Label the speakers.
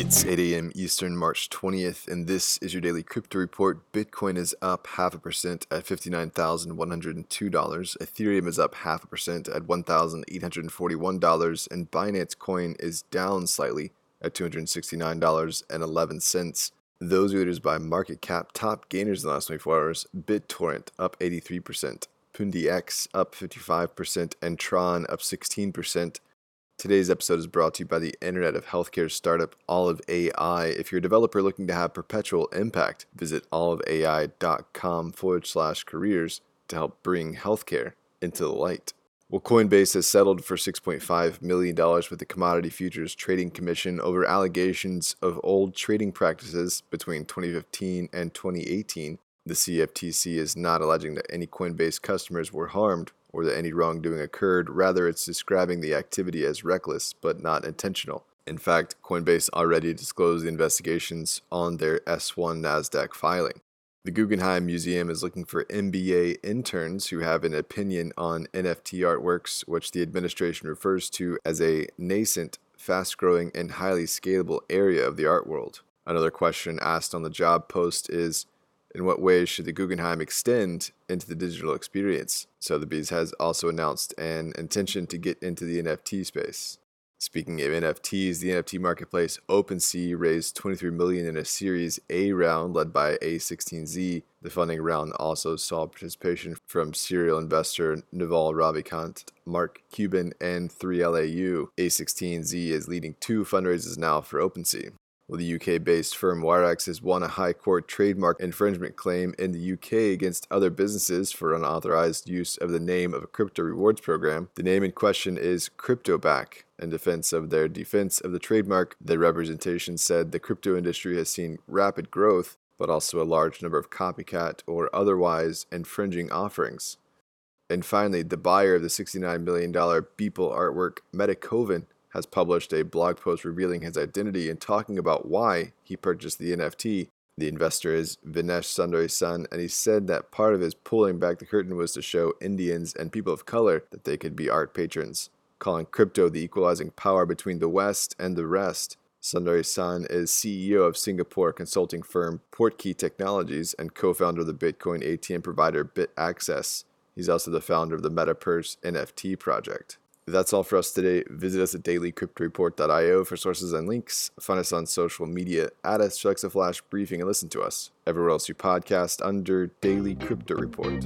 Speaker 1: It's 8 a.m. Eastern, March 20th, and this is your daily crypto report. Bitcoin is up half a percent at $59,102. Ethereum is up half a percent at $1,841, and Binance Coin is down slightly at $269.11. Those leaders by market cap. Top gainers in the last 24 hours BitTorrent up 83%, Pundi X up 55%, and Tron up 16%. Today's episode is brought to you by the Internet of Healthcare startup Olive AI. If you're a developer looking to have perpetual impact, visit oliveai.com forward slash careers to help bring healthcare into the light. Well, Coinbase has settled for $6.5 million with the Commodity Futures Trading Commission over allegations of old trading practices between 2015 and 2018. The CFTC is not alleging that any Coinbase customers were harmed or that any wrongdoing occurred. Rather, it's describing the activity as reckless but not intentional. In fact, Coinbase already disclosed the investigations on their S1 NASDAQ filing. The Guggenheim Museum is looking for MBA interns who have an opinion on NFT artworks, which the administration refers to as a nascent, fast growing, and highly scalable area of the art world. Another question asked on the job post is in what ways should the Guggenheim extend into the digital experience? Sotheby's has also announced an intention to get into the NFT space. Speaking of NFTs, the NFT marketplace OpenSea raised 23 million in a Series A round led by A16Z. The funding round also saw participation from serial investor Naval Ravikant, Mark Cuban, and 3LAU. A16Z is leading two fundraisers now for OpenSea. Well, the UK based firm Wirex has won a High Court trademark infringement claim in the UK against other businesses for unauthorized use of the name of a crypto rewards program. The name in question is CryptoBack. In defense of their defense of the trademark, the representation said the crypto industry has seen rapid growth, but also a large number of copycat or otherwise infringing offerings. And finally, the buyer of the $69 million Beeple artwork, Metakovan, has published a blog post revealing his identity and talking about why he purchased the NFT. The investor is Vignesh Sundari and he said that part of his pulling back the curtain was to show Indians and people of color that they could be art patrons, calling crypto the equalizing power between the West and the rest. Sundaresan is CEO of Singapore consulting firm Portkey Technologies and co founder of the Bitcoin ATM provider BitAccess. He's also the founder of the MetaPurse NFT project. That's all for us today. Visit us at dailycryptoreport.io for sources and links. Find us on social media, add us Flash briefing, and listen to us everywhere else you podcast under Daily Crypto Report.